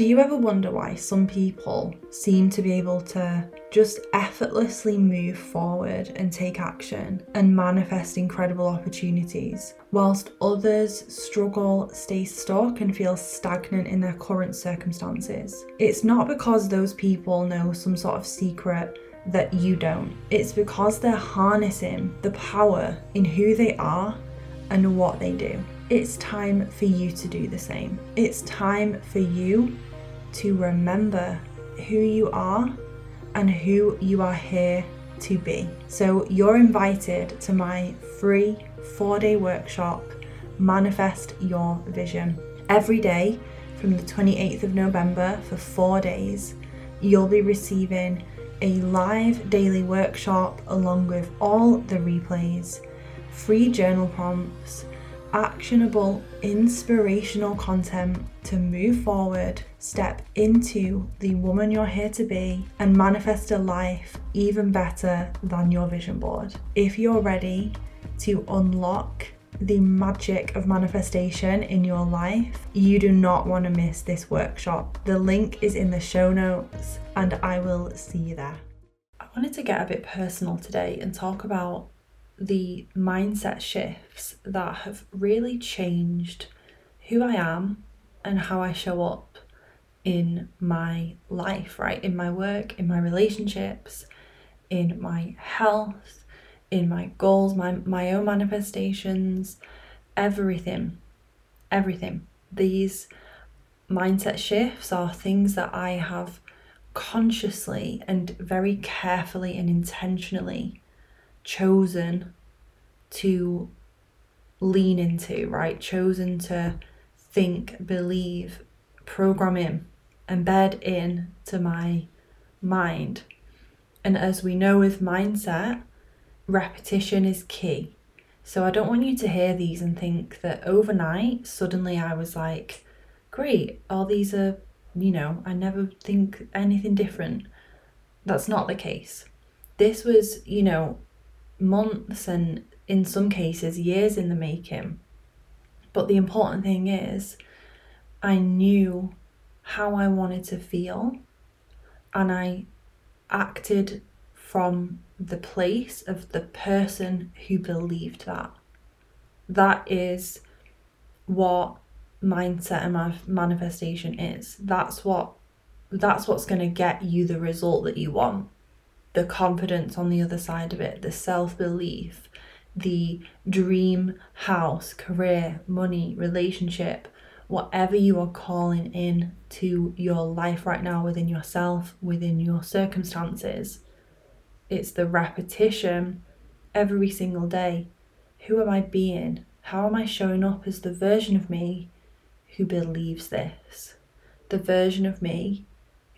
Do you ever wonder why some people seem to be able to just effortlessly move forward and take action and manifest incredible opportunities, whilst others struggle, stay stuck, and feel stagnant in their current circumstances? It's not because those people know some sort of secret that you don't, it's because they're harnessing the power in who they are and what they do. It's time for you to do the same. It's time for you to remember who you are and who you are here to be. So, you're invited to my free four day workshop, Manifest Your Vision. Every day from the 28th of November for four days, you'll be receiving a live daily workshop along with all the replays, free journal prompts actionable, inspirational content to move forward, step into the woman you're here to be, and manifest a life even better than your vision board. If you're ready to unlock the magic of manifestation in your life, you do not want to miss this workshop. The link is in the show notes, and I will see you there. I wanted to get a bit personal today and talk about the mindset shifts that have really changed who I am and how I show up in my life, right? In my work, in my relationships, in my health, in my goals, my, my own manifestations, everything. Everything. These mindset shifts are things that I have consciously and very carefully and intentionally chosen to lean into, right? Chosen to think, believe, program in, embed in to my mind. And as we know with mindset, repetition is key. So I don't want you to hear these and think that overnight, suddenly I was like, great, all these are, you know, I never think anything different. That's not the case. This was, you know, months and in some cases years in the making. But the important thing is, I knew how I wanted to feel and I acted from the place of the person who believed that. That is what mindset and manifestation is. That's what that's what's going to get you the result that you want the confidence on the other side of it, the self belief, the dream house, career, money, relationship, whatever you are calling in to your life right now within yourself, within your circumstances. It's the repetition every single day. Who am I being? How am I showing up as the version of me who believes this? The version of me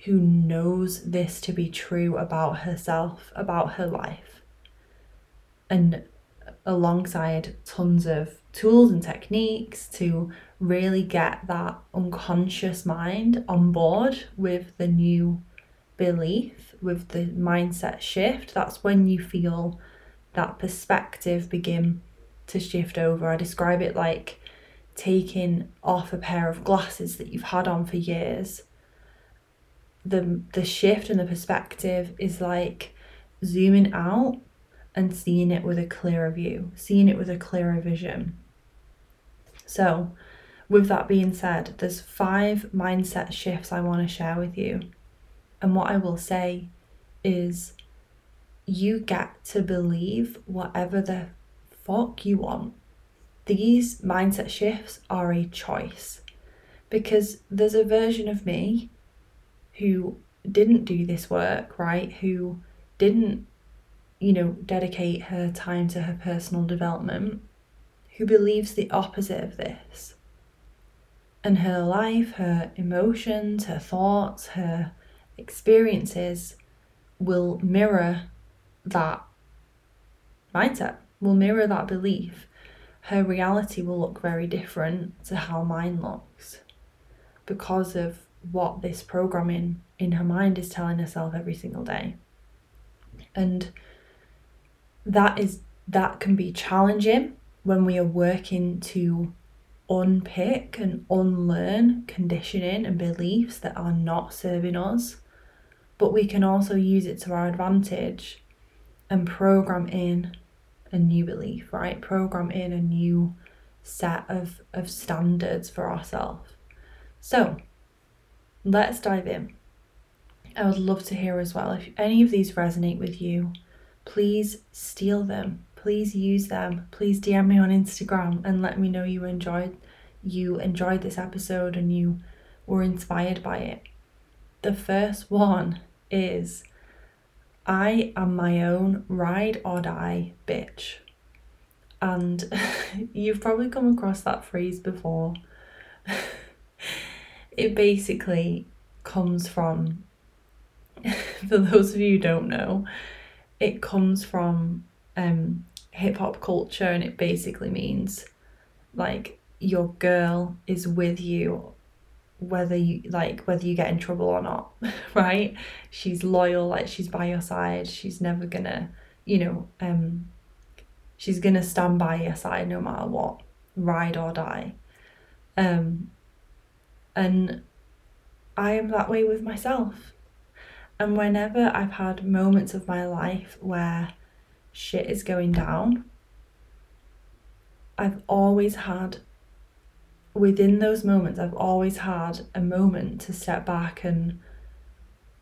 who knows this to be true about herself, about her life. And alongside tons of tools and techniques to really get that unconscious mind on board with the new belief, with the mindset shift. That's when you feel that perspective begin to shift over. I describe it like taking off a pair of glasses that you've had on for years the the shift in the perspective is like zooming out and seeing it with a clearer view, seeing it with a clearer vision. So, with that being said, there's five mindset shifts I want to share with you. And what I will say is you get to believe whatever the fuck you want. These mindset shifts are a choice because there's a version of me who didn't do this work, right? Who didn't, you know, dedicate her time to her personal development, who believes the opposite of this. And her life, her emotions, her thoughts, her experiences will mirror that mindset, will mirror that belief. Her reality will look very different to how mine looks because of what this programming in her mind is telling herself every single day. And that is that can be challenging when we are working to unpick and unlearn conditioning and beliefs that are not serving us, but we can also use it to our advantage and program in a new belief, right? Program in a new set of, of standards for ourselves. So let's dive in. I would love to hear as well if any of these resonate with you, please steal them. Please use them. Please DM me on Instagram and let me know you enjoyed you enjoyed this episode and you were inspired by it. The first one is I am my own ride or die bitch. And you've probably come across that phrase before. it basically comes from, for those of you who don't know, it comes from um, hip hop culture and it basically means like your girl is with you whether you like whether you get in trouble or not right? She's loyal like she's by your side. She's never gonna you know um she's gonna stand by your side no matter what ride or die. Um and i am that way with myself and whenever i've had moments of my life where shit is going down i've always had within those moments, I've always had a moment to step back and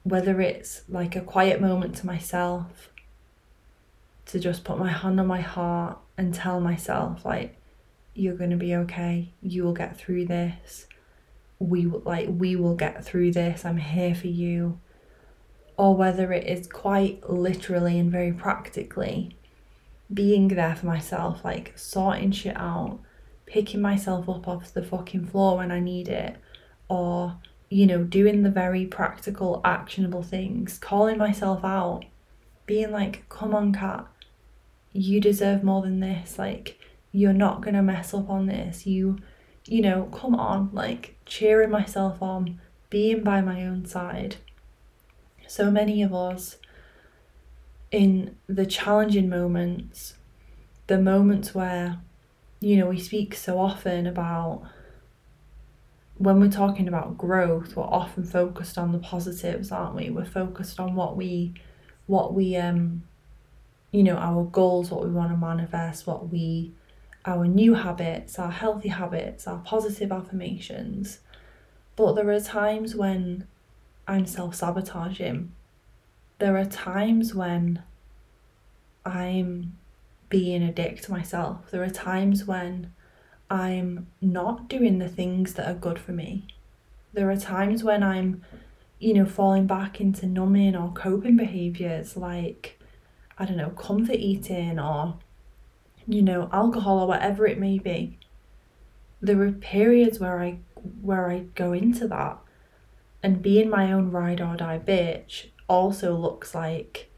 whether it's like a quiet moment to myself, to just put my hand on my heart and tell myself, like, you're going to be okay, you will get through this. We will like we will get through this. I'm here for you. Or whether it is quite literally and very practically being there for myself, like sorting shit out, picking myself up off the fucking floor when I need it, or, you know, doing the very practical, actionable things, calling myself out, being like, come on, cat you deserve more than this. Like, you're not gonna mess up on this. You, you know, come on, like, cheering myself on, being by my own side. So many of us in the challenging moments, the moments where you know, we speak so often about when we're talking about growth, we're often focused on the positives, aren't we? We're focused on what we what we um you know, our goals, what we want to manifest, what we our new habits, our healthy habits, our positive affirmations. But there are times when I'm self sabotaging. There are times when I'm being a dick to myself. There are times when I'm not doing the things that are good for me. There are times when I'm, you know, falling back into numbing or coping behaviors like, I don't know, comfort eating or, you know, alcohol or whatever it may be. There are periods where I where I go into that. And being my own ride or die bitch also looks like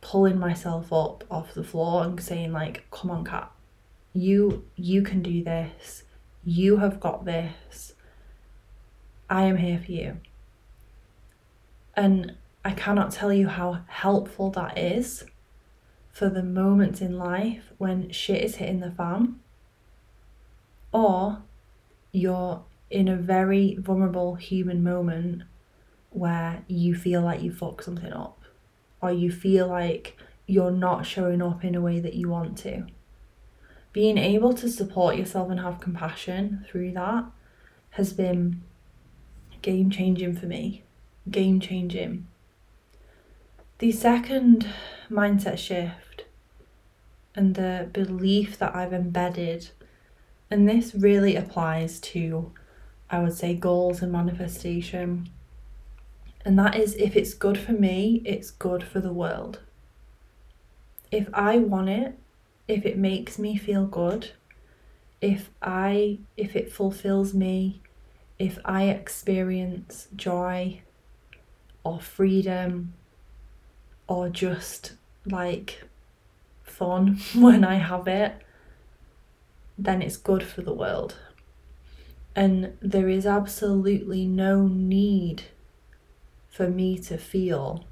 pulling myself up off the floor and saying like come on cat you you can do this. You have got this. I am here for you. And i cannot tell you how helpful that is for the moments in life when shit is hitting the fan or you're in a very vulnerable human moment where you feel like you fucked something up or you feel like you're not showing up in a way that you want to. Being able to support yourself and have compassion through that has been game changing for me. Game changing. The second mindset shift and the belief that I've embedded, and this really applies to, I would say, goals and manifestation and that is if it's good for me, it's good for the world. If I want it, if it makes me feel good, if I if it fulfills me, if I experience joy or freedom or just like fun when I have it, then it's good for the world. And there is absolutely no need for me to feel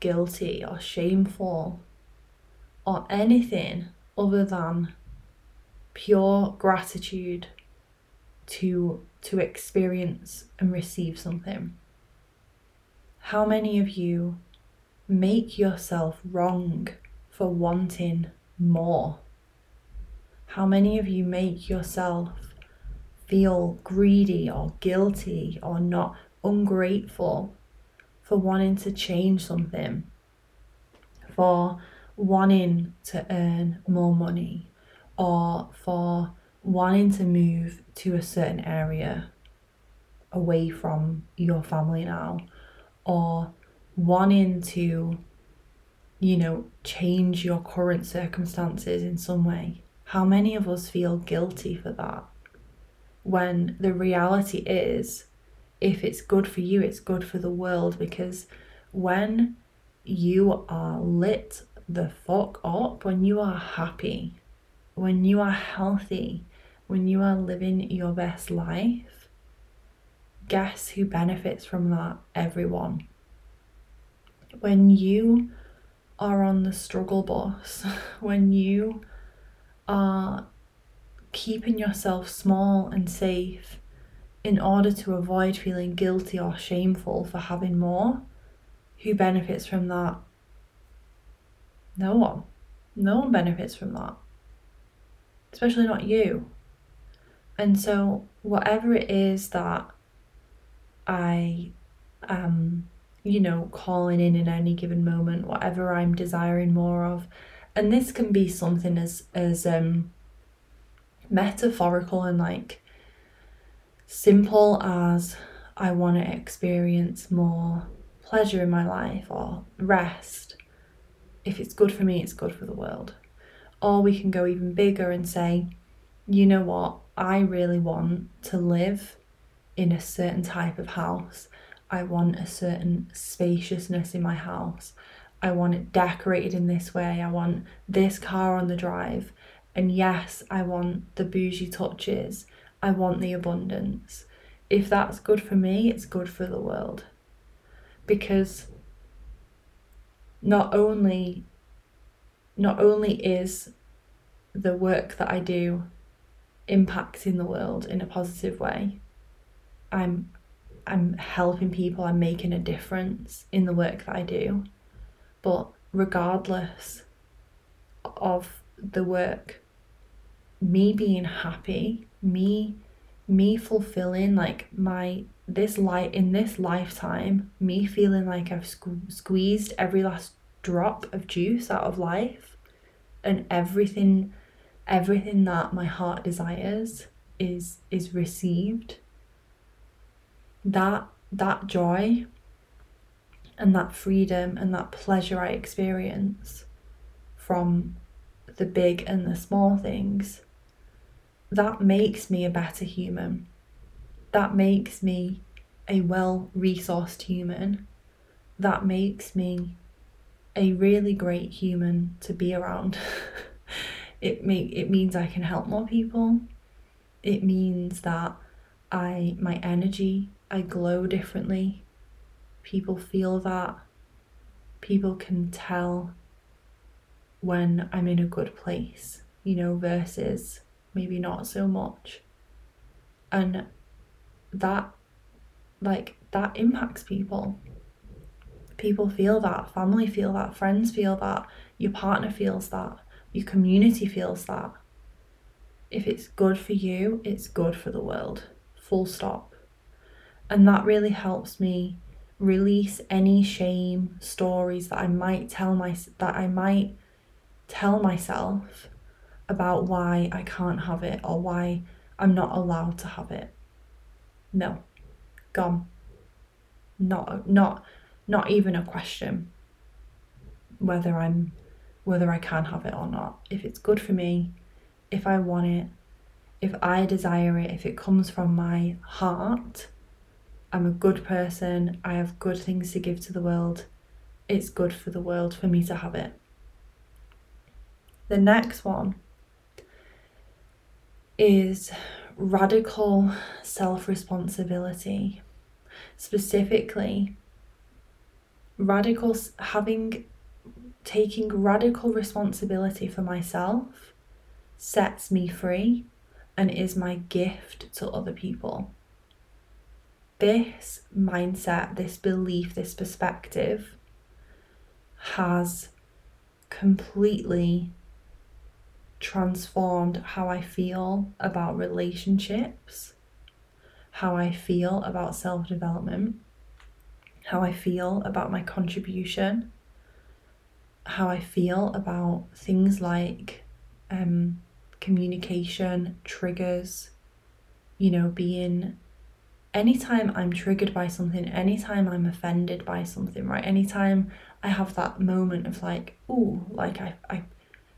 guilty or shameful or anything other than pure gratitude to to experience and receive something. How many of you make yourself wrong for wanting more? How many of you make yourself feel greedy or guilty or not ungrateful for wanting to change something, for wanting to earn more money, or for wanting to move to a certain area away from your family now, or wanting to, you know, change your current circumstances in some way. How many of us feel guilty for that? When the reality is, if it's good for you, it's good for the world because when you are lit the fuck up, when you are happy, when you are healthy, when you are living your best life, guess who benefits from that? Everyone. When you are on the struggle bus, when you are keeping yourself small and safe in order to avoid feeling guilty or shameful for having more, who benefits from that? No one. No one benefits from that. Especially not you. And so, whatever it is that I am, you know, calling in in any given moment, whatever I'm desiring more of, and this can be something as as um metaphorical and like simple as I want to experience more pleasure in my life or rest. If it's good for me, it's good for the world. Or we can go even bigger and say, you know what, I really want to live in a certain type of house. I want a certain spaciousness in my house. I want it decorated in this way. I want this car on the drive. And yes, I want the bougie touches. I want the abundance. If that's good for me, it's good for the world. Because not only not only is the work that I do impacting the world in a positive way, I'm I'm helping people, I'm making a difference in the work that I do. But regardless of the work, me being happy, me me fulfilling like my this light in this lifetime, me feeling like I've sque- squeezed every last drop of juice out of life and everything everything that my heart desires is is received that that joy and that freedom and that pleasure I experience from the big and the small things, that makes me a better human. That makes me a well resourced human. That makes me a really great human to be around. it make it means I can help more people. It means that I my energy, I glow differently people feel that. People can tell when I'm in a good place, you know, versus maybe not so much. And that, like, that impacts people. People feel that, family feel that, friends feel that, your partner feels that, your community feels that. If it's good for you, it's good for the world. Full stop. And that really helps me release any shame stories that I might tell my that I might tell myself about why I can't have it or why I'm not allowed to have it. No. Gone. Not not not even a question whether I'm whether I can have it or not. If it's good for me, if I want it, if I desire it, if it comes from my heart, I'm a good person, I have good things to give to the world, it's good for the world for me to have it. The next one is radical self responsibility. Specifically, radical having taking radical responsibility for myself sets me free and is my gift to other people. This mindset, this belief, this perspective has completely transformed how I feel about relationships, how I feel about self development, how I feel about my contribution, how I feel about things like um, communication, triggers, you know, being anytime I'm triggered by something, anytime I'm offended by something, right? Anytime I have that moment of like, oh, like I, I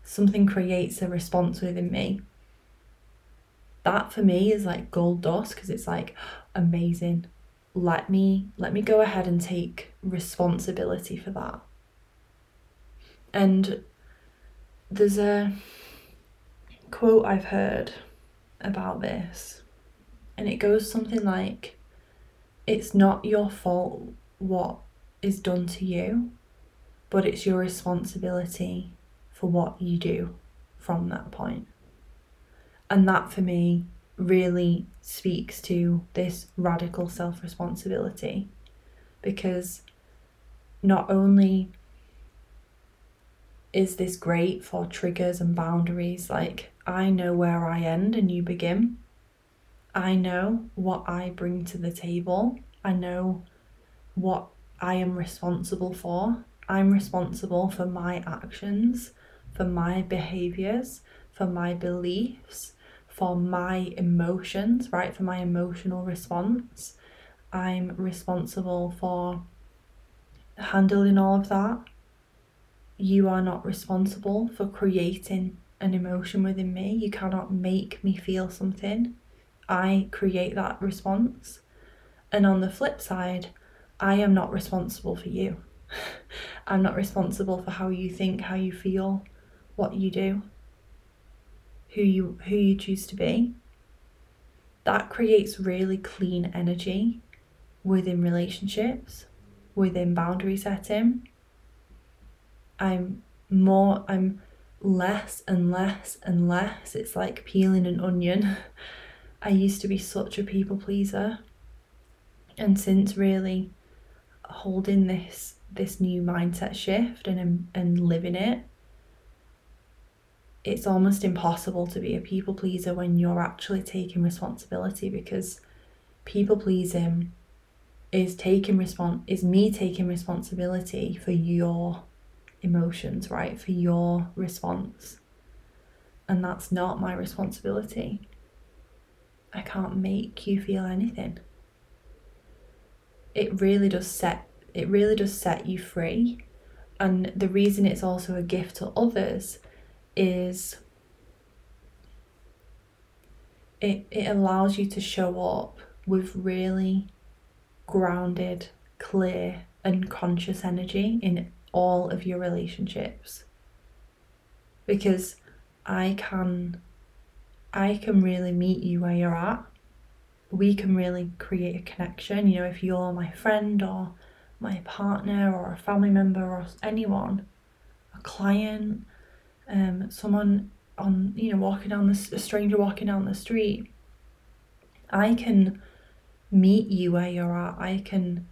something creates a response within me. That for me is like gold dust because it's like amazing. Let me let me go ahead and take responsibility for that. And there's a quote I've heard about this, and it goes something like, It's not your fault what is done to you, but it's your responsibility for what you do from that point. And that for me really speaks to this radical self responsibility because not only is this great for triggers and boundaries, like I know where I end and you begin. I know what I bring to the table. I know what I am responsible for. I'm responsible for my actions for my behaviors, for my beliefs, for my emotions, right? For my emotional response. I'm responsible for handling all of that. You are not responsible for creating an emotion within me. You cannot make me feel something. I create that response. And on the flip side, I am not responsible for you. I'm not responsible for how you think, how you feel, what you do, who you who you choose to be. That creates really clean energy within relationships, within boundary setting. I'm more I'm less and less and less. It's like peeling an onion. I used to be such a people pleaser. And since really holding this this new mindset shift and um, and living it, it's almost impossible to be a people pleaser when you're actually taking responsibility because people pleasing is taking respons is me taking responsibility for your emotions, right? For your response. And that's not my responsibility. I can't make you feel anything. It really does set it really does set you free. And the reason it's also a gift to others is it, it allows you to show up with really grounded, clear, and conscious energy in all of your relationships. Because I can I can really meet you where you're at. We can really create a connection. You know, if you're my friend or my partner or a family member or anyone, a client, um, someone on you know walking down the a stranger walking down the street i can meet you where you're at i can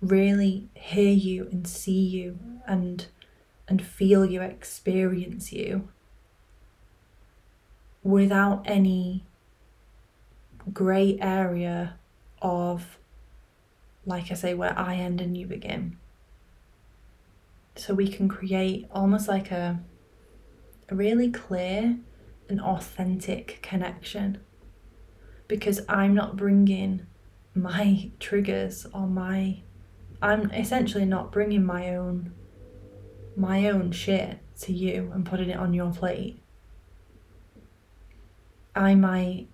really hear you and see you and and feel you experience you without any grey area of like i say where i end and you begin so we can create almost like a a really clear and authentic connection because I'm not bringing my triggers or my I'm essentially not bringing my own my own shit to you and putting it on your plate. I might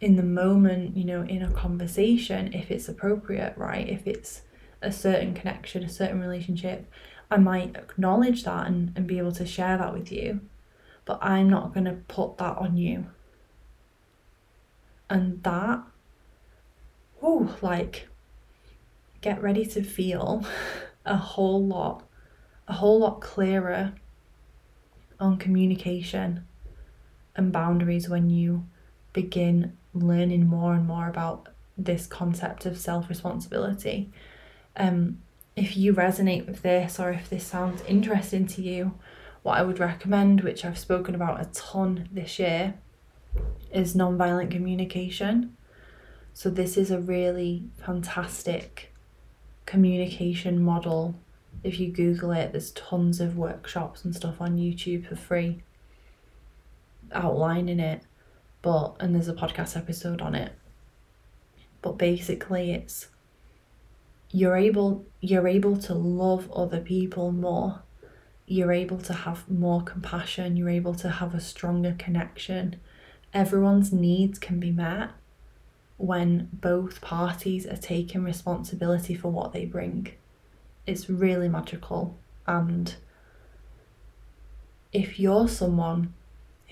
in the moment, you know, in a conversation if it's appropriate, right? If it's a certain connection, a certain relationship, I might acknowledge that and, and be able to share that with you, but I'm not going to put that on you. And that, oh, like, get ready to feel a whole lot, a whole lot clearer on communication, and boundaries when you begin learning more and more about this concept of self responsibility. Um, if you resonate with this or if this sounds interesting to you, what I would recommend, which I've spoken about a ton this year, is nonviolent communication. So, this is a really fantastic communication model. If you Google it, there's tons of workshops and stuff on YouTube for free outlining it. But, and there's a podcast episode on it. But basically, it's you're able you're able to love other people more you're able to have more compassion you're able to have a stronger connection everyone's needs can be met when both parties are taking responsibility for what they bring it's really magical and if you're someone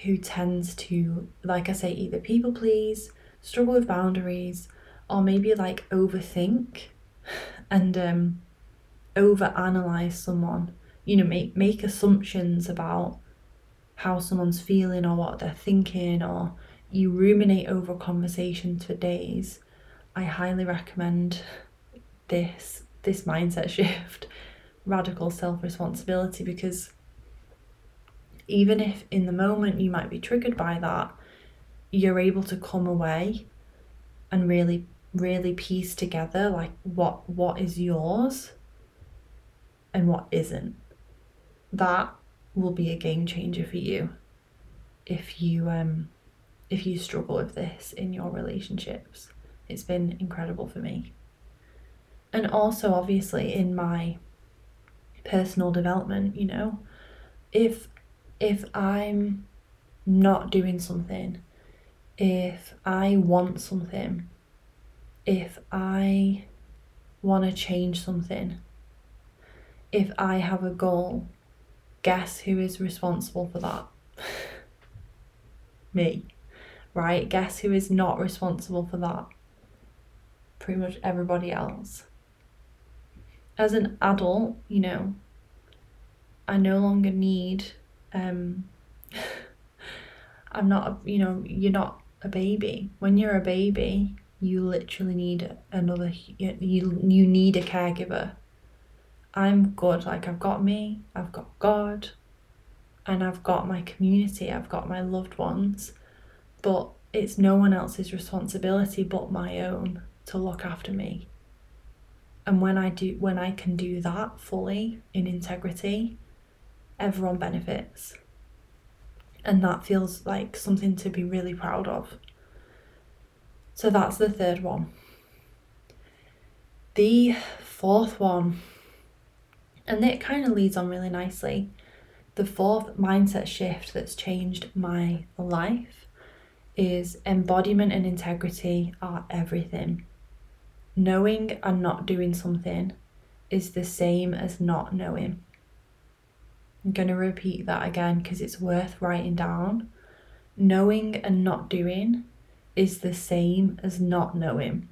who tends to like i say either people please struggle with boundaries or maybe like overthink and um, over analyze someone. You know make make assumptions about how someone's feeling or what they're thinking or you ruminate over conversations for days. I highly recommend this this mindset shift. Radical self-responsibility because even if in the moment you might be triggered by that you're able to come away and really really piece together like what what is yours and what isn't. That will be a game changer for you if you um if you struggle with this in your relationships. It's been incredible for me. And also obviously in my personal development you know if if i'm not doing something if i want something if I want to change something, if I have a goal, guess who is responsible for that? Me, right? Guess who is not responsible for that? Pretty much everybody else. As an adult, you know, I no longer need, um, I'm not, you know, you're not a baby. When you're a baby, you literally need another you you need a caregiver i'm good like i've got me i've got god and i've got my community i've got my loved ones but it's no one else's responsibility but my own to look after me and when i do when i can do that fully in integrity everyone benefits and that feels like something to be really proud of so that's the third one. The fourth one, and it kind of leads on really nicely. The fourth mindset shift that's changed my life is embodiment and integrity are everything. Knowing and not doing something is the same as not knowing. I'm going to repeat that again because it's worth writing down. Knowing and not doing is the same as not knowing.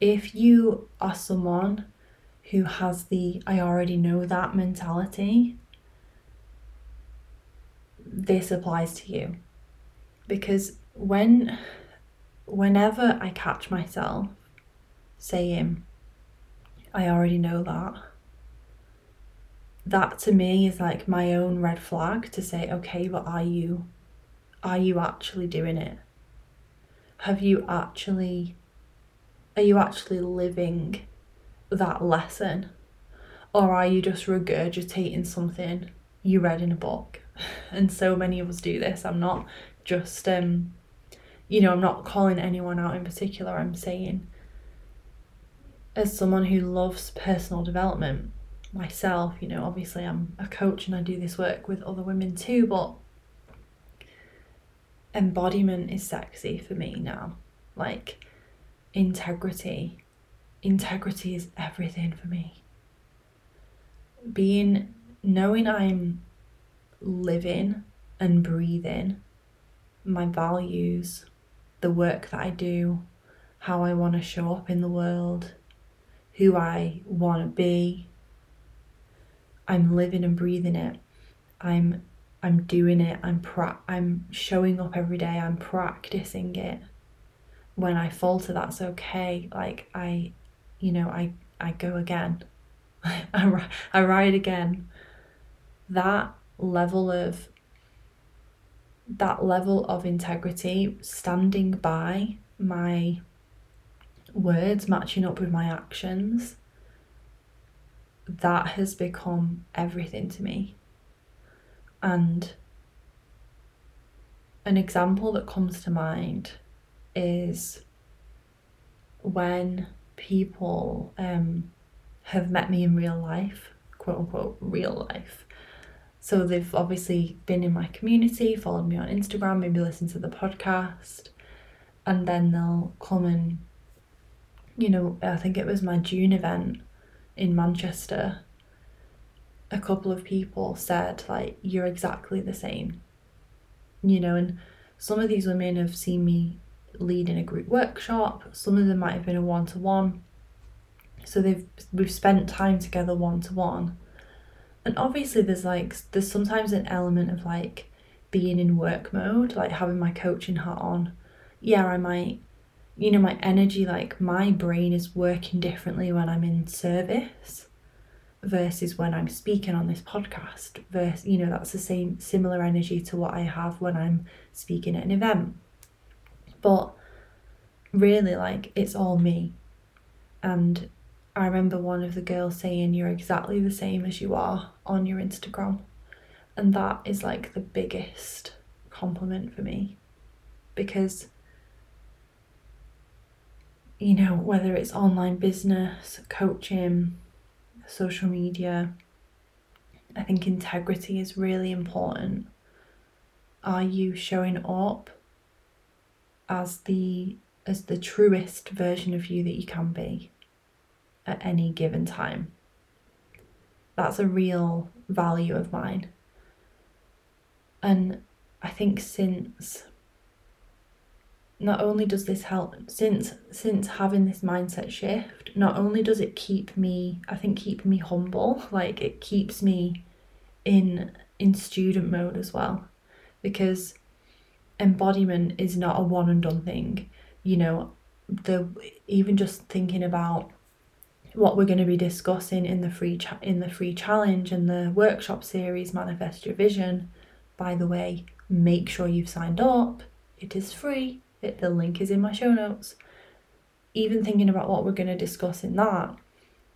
If you are someone who has the I already know that mentality, this applies to you. Because when whenever I catch myself saying, I already know that, that to me is like my own red flag to say, okay, but are you are you actually doing it? have you actually are you actually living that lesson? Or are you just regurgitating something you read in a book? And so many of us do this. I'm not just um you know i'm not calling anyone out in particular. I'm saying as someone who loves personal development myself you know obviously i'm a coach and i do this work with other women too but embodiment is sexy for me now. Like integrity. Integrity is everything for me. Being, knowing I'm living and breathing my values, the work that I do, how I want to show up in the world, who I want to be. I'm living and breathing it. I'm I'm doing it, I'm pra- I'm showing up every day, I'm practicing it. When I falter, that's okay. Like I, you know, I I go again. I, I ride again. That level of that level of integrity, standing by my words, matching up with my actions, that has become everything to me. And an example that comes to mind is when people um, have met me in real life, quote unquote, real life. So they've obviously been in my community, followed me on Instagram, maybe listened to the podcast, and then they'll come and, you know, I think it was my June event in Manchester. A couple of people said, like, you're exactly the same. You know, and some of these women have seen me lead in a group workshop, some of them might have been a one to one so they've we've spent time together one to one and obviously there's like there's sometimes an element of like being in work mode like having my coaching hat on yeah i might you know my energy like my brain is working differently when i'm in service versus when i'm speaking on this podcast versus you know that's the same similar energy to what i have when i'm speaking at an event but really like it's all me and I remember one of the girls saying, You're exactly the same as you are on your Instagram. And that is like the biggest compliment for me because, you know, whether it's online business, coaching, social media, I think integrity is really important. Are you showing up as the as the truest version of you that you can be? at any given time. That's a real value of mine. And I think since not only does this help since since having this mindset shift, not only does it keep me, I think keep me humble, like it keeps me in in student mode as well. Because embodiment is not a one and done thing. You know, the even just thinking about what we're going to be discussing in the free cha- in the free challenge and the workshop series manifest your vision by the way make sure you've signed up it is free it, the link is in my show notes. Even thinking about what we're going to discuss in that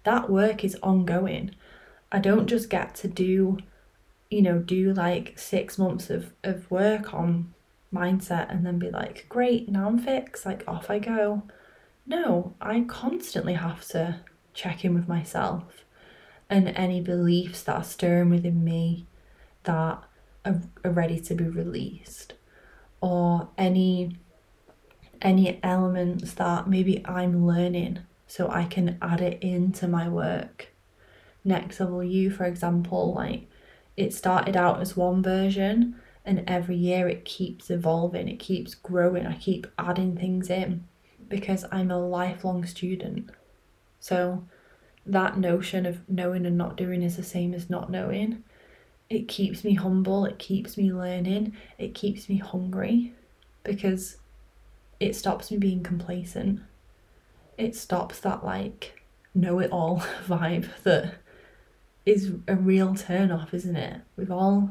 that work is ongoing. I don't just get to do you know do like six months of, of work on mindset and then be like great now i'm fixed like off i go. No i constantly have to check in with myself and any beliefs that are stirring within me that are, are ready to be released or any any elements that maybe I'm learning so I can add it into my work. Next level you, for example, like it started out as one version and every year it keeps evolving, it keeps growing, I keep adding things in because I'm a lifelong student. So that notion of knowing and not doing is the same as not knowing. It keeps me humble, it keeps me learning, it keeps me hungry because it stops me being complacent. It stops that like know it all vibe that is a real turn off, isn't it? We've all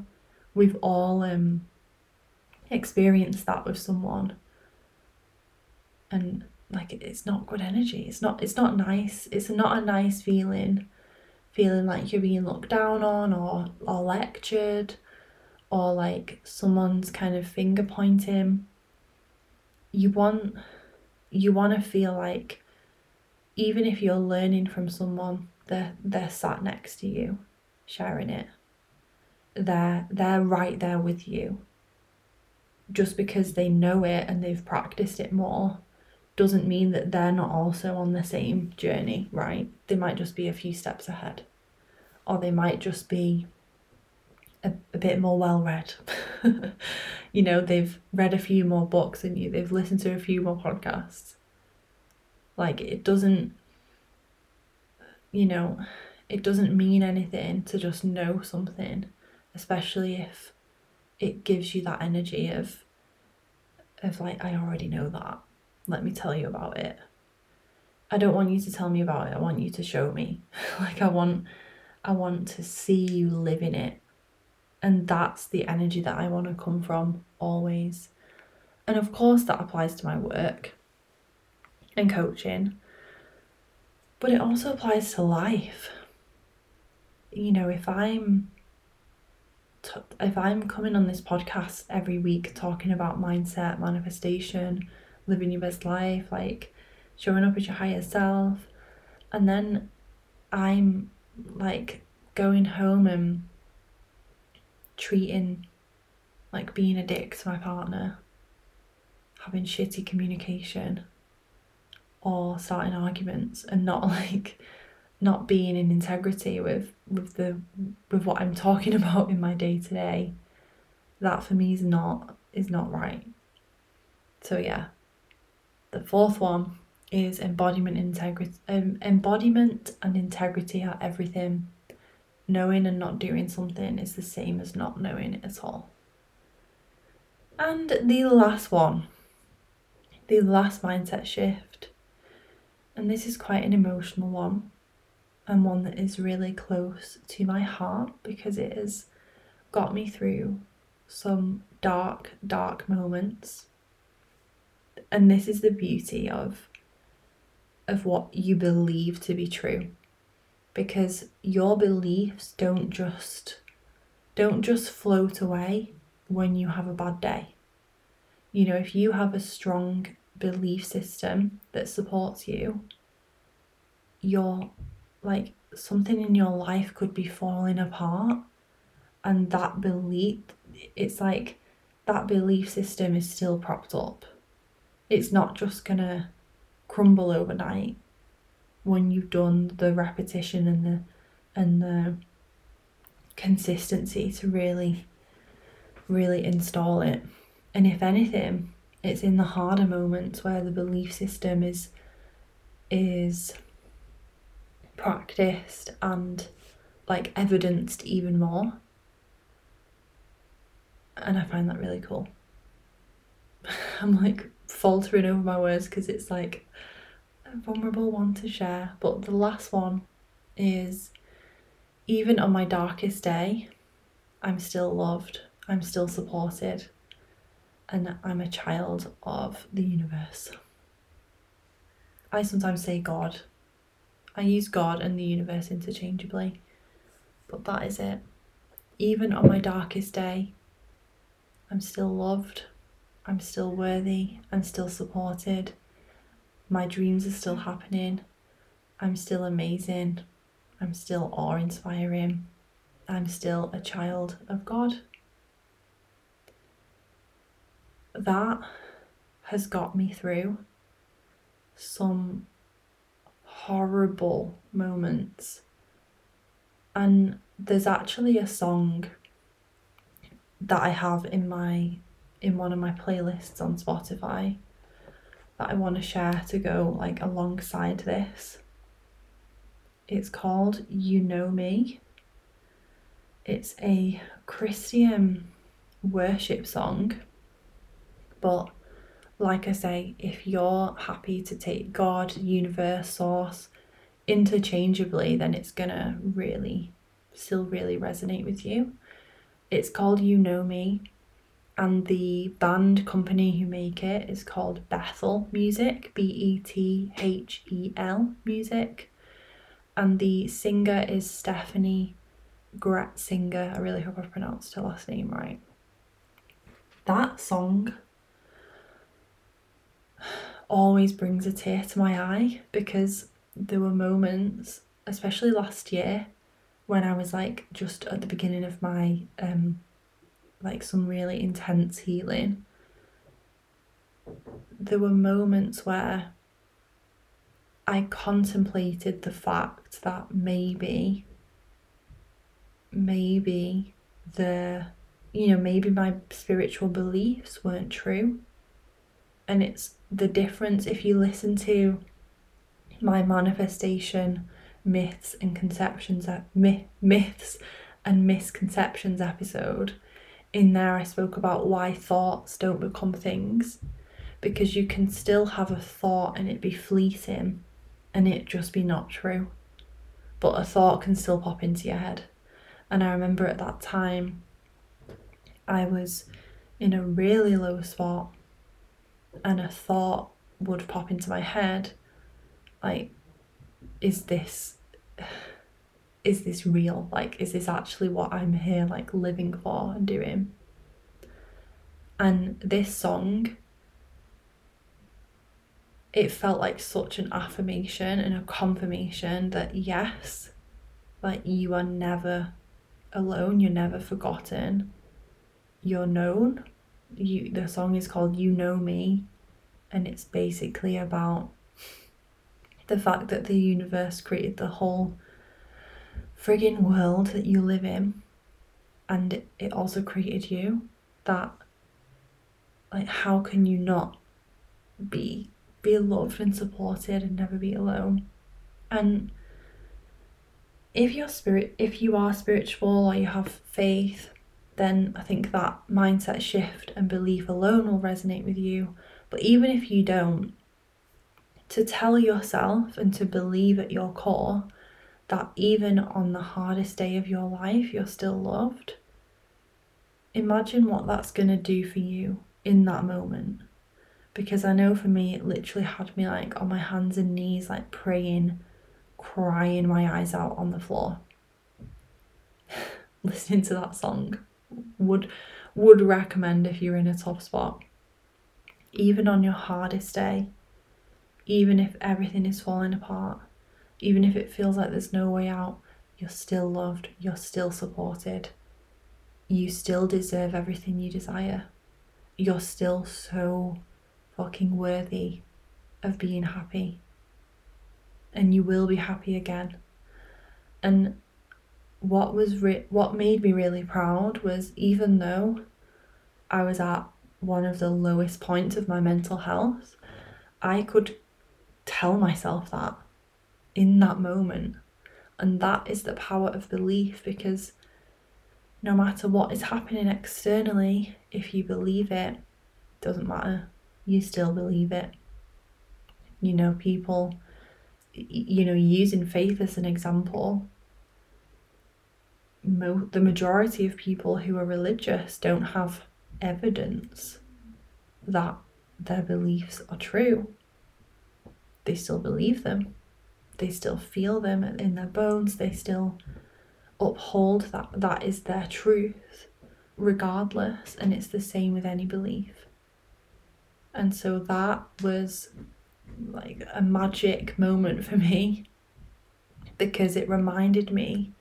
we've all um experienced that with someone. And like it's not good energy it's not it's not nice it's not a nice feeling feeling like you're being looked down on or or lectured or like someone's kind of finger pointing you want you want to feel like even if you're learning from someone they're they're sat next to you sharing it. They're they're right there with you. Just because they know it and they've practiced it more doesn't mean that they're not also on the same journey, right? They might just be a few steps ahead, or they might just be a, a bit more well read. you know, they've read a few more books than you, they've listened to a few more podcasts. Like, it doesn't, you know, it doesn't mean anything to just know something, especially if it gives you that energy of of like I already know that. Let me tell you about it. I don't want you to tell me about it. I want you to show me. like I want I want to see you live in it. And that's the energy that I want to come from always. And of course that applies to my work and coaching. But it also applies to life. You know, if I'm if I'm coming on this podcast every week talking about mindset, manifestation, living your best life, like showing up as your higher self, and then I'm like going home and treating like being a dick to my partner, having shitty communication, or starting arguments and not like not being in integrity with with the with what I'm talking about in my day to day, that for me is not is not right. So yeah. The fourth one is embodiment integrity um, embodiment and integrity are everything. Knowing and not doing something is the same as not knowing it at all. And the last one, the last mindset shift, and this is quite an emotional one and one that is really close to my heart because it has got me through some dark, dark moments. And this is the beauty of of what you believe to be true. Because your beliefs don't just don't just float away when you have a bad day. You know, if you have a strong belief system that supports you, you're like something in your life could be falling apart and that belief it's like that belief system is still propped up it's not just gonna crumble overnight when you've done the repetition and the and the consistency to really really install it and if anything it's in the harder moments where the belief system is is practiced and like evidenced even more. And I find that really cool. I'm like faltering over my words because it's like vulnerable one to share. But the last one is even on my darkest day, I'm still loved, I'm still supported, and I'm a child of the universe. I sometimes say God I use God and the universe interchangeably, but that is it. Even on my darkest day, I'm still loved, I'm still worthy, I'm still supported, my dreams are still happening, I'm still amazing, I'm still awe inspiring, I'm still a child of God. That has got me through some horrible moments. And there's actually a song that I have in my in one of my playlists on Spotify that I want to share to go like alongside this. It's called You Know Me. It's a Christian worship song, but like I say, if you're happy to take God, universe, source interchangeably, then it's gonna really still really resonate with you. It's called You Know Me, and the band company who make it is called Bethel Music, B E T H E L Music, and the singer is Steffany Gretzinger. I really hope I've pronounced her last name right. That song always brings a tear to my eye because there were moments, especially last year, when I was like just at the beginning of my um like some really intense healing. There were moments where I contemplated the fact that maybe maybe the you know maybe my spiritual beliefs weren't true and it's the difference if you listen to my manifestation myths and conceptions myth, myths and misconceptions episode in there, I spoke about why thoughts don't become things because you can still have a thought and it be fleeting and it just be not true. But a thought can still pop into your head. And I remember at that time, I was in a really low spot and a thought would pop into my head like, is this is this real? Like, is this actually what I'm here, like, living for and doing? And this song, it felt like such an affirmation and a confirmation that yes, like, you are never alone, you're never forgotten, you're known. You, the song is called You Know Me, and it's basically about the fact that the universe created the whole frigging world that you live in and it also created you that like how can you not be be loved and supported and never be alone? And if you're spirit if you are spiritual or you have faith then i think that mindset shift and belief alone will resonate with you. But even if you don't to tell yourself and to believe at your core that even on the hardest day of your life, you're still loved. Imagine what that's going to do for you in that moment. Because I know for me, it literally had me like on my hands and knees, like praying, crying my eyes out on the floor. Listening to that song would would recommend if you're in a tough spot. Even on your hardest day, even if everything is falling apart, even if it feels like there's no way out, you're still loved, you're still supported. You still deserve everything you desire. You're still so fucking worthy of being happy. And you will be happy again. And what was re- what made me really proud was even though I was at one of the lowest points of my mental health, I could tell myself that in that moment. And that is the power of belief because no matter what is happening externally, if you believe it, doesn't matter. You still believe it. You know, people, you know, using faith as an example, mo- the majority of people who are religious don't have evidence that their beliefs are true. They still believe them they still feel them in their bones, they still uphold that that is their truth regardless and it's the same with any belief. And so that was like a magic moment for me because it reminded me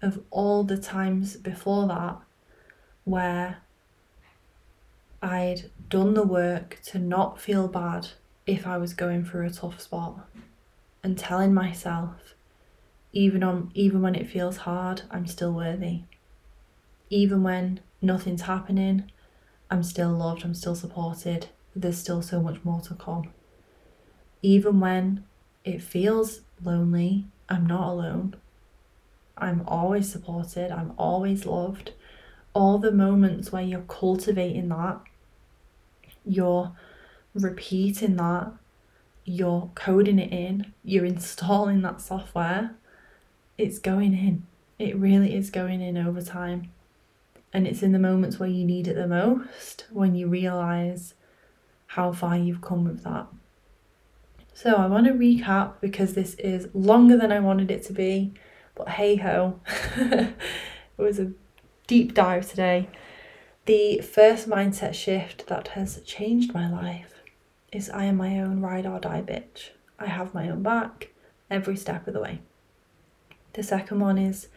of all the times before that where I'd done the work to not feel bad if I was going through a tough spot and telling myself even on even when it feels hard i'm still worthy. Even when nothing's happening i'm still loved i'm still supported. There's still so much more to come. Even when it feels lonely i'm not alone. I'm always supported i'm always loved. All the moments where you're cultivating that you're repeating that you're coding it in, you're installing that software, it's going in. It really is going in over time. And it's in the moments where you need it the most when you realize how far you've come with that. So I want to recap because this is longer than I wanted it to be, but hey ho, it was a deep dive today. The first mindset shift that has changed my life is I am my own ride or die bitch. I have my own back every step of the way. The second one is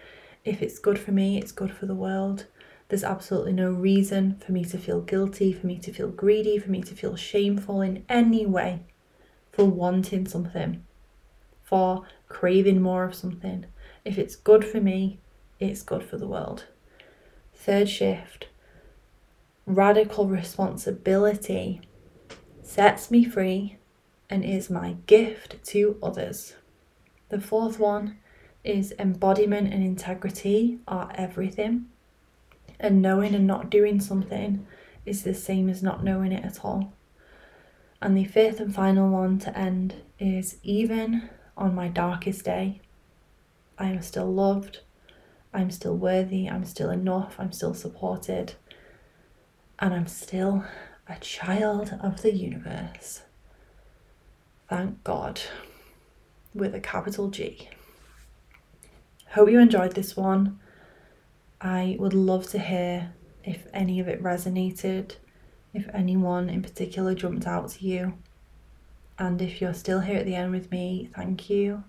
if it's good for me, it's good for the world. There's absolutely no reason for me to feel guilty, for me to feel greedy, for me to feel shameful in any way for wanting something, for craving more of something. If it's good for me, it's good for the world. Third shift radical responsibility sets me free, and is my gift to others. The fourth one is embodiment and integrity are everything. And knowing and not doing something is the same as not knowing it at all. And the fifth and final one to end is even on my darkest day, I am still loved, I'm still worthy, I'm still enough, I'm still supported, and I'm still a child of the universe. Thank God, with a capital G. Hope you enjoyed this one. I would love to hear if any of it resonated, if anyone in particular jumped out to you. And if you're still here at the end with me, thank you.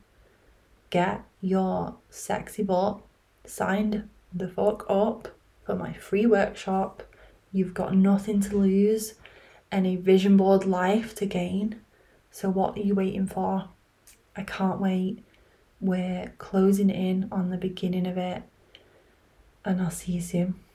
Get your sexy butt signed the fuck up for my free workshop. You've got nothing to lose and a vision board life to gain. So, what are you waiting for? I can't wait. We're closing in on the beginning of it, and I'll see you soon.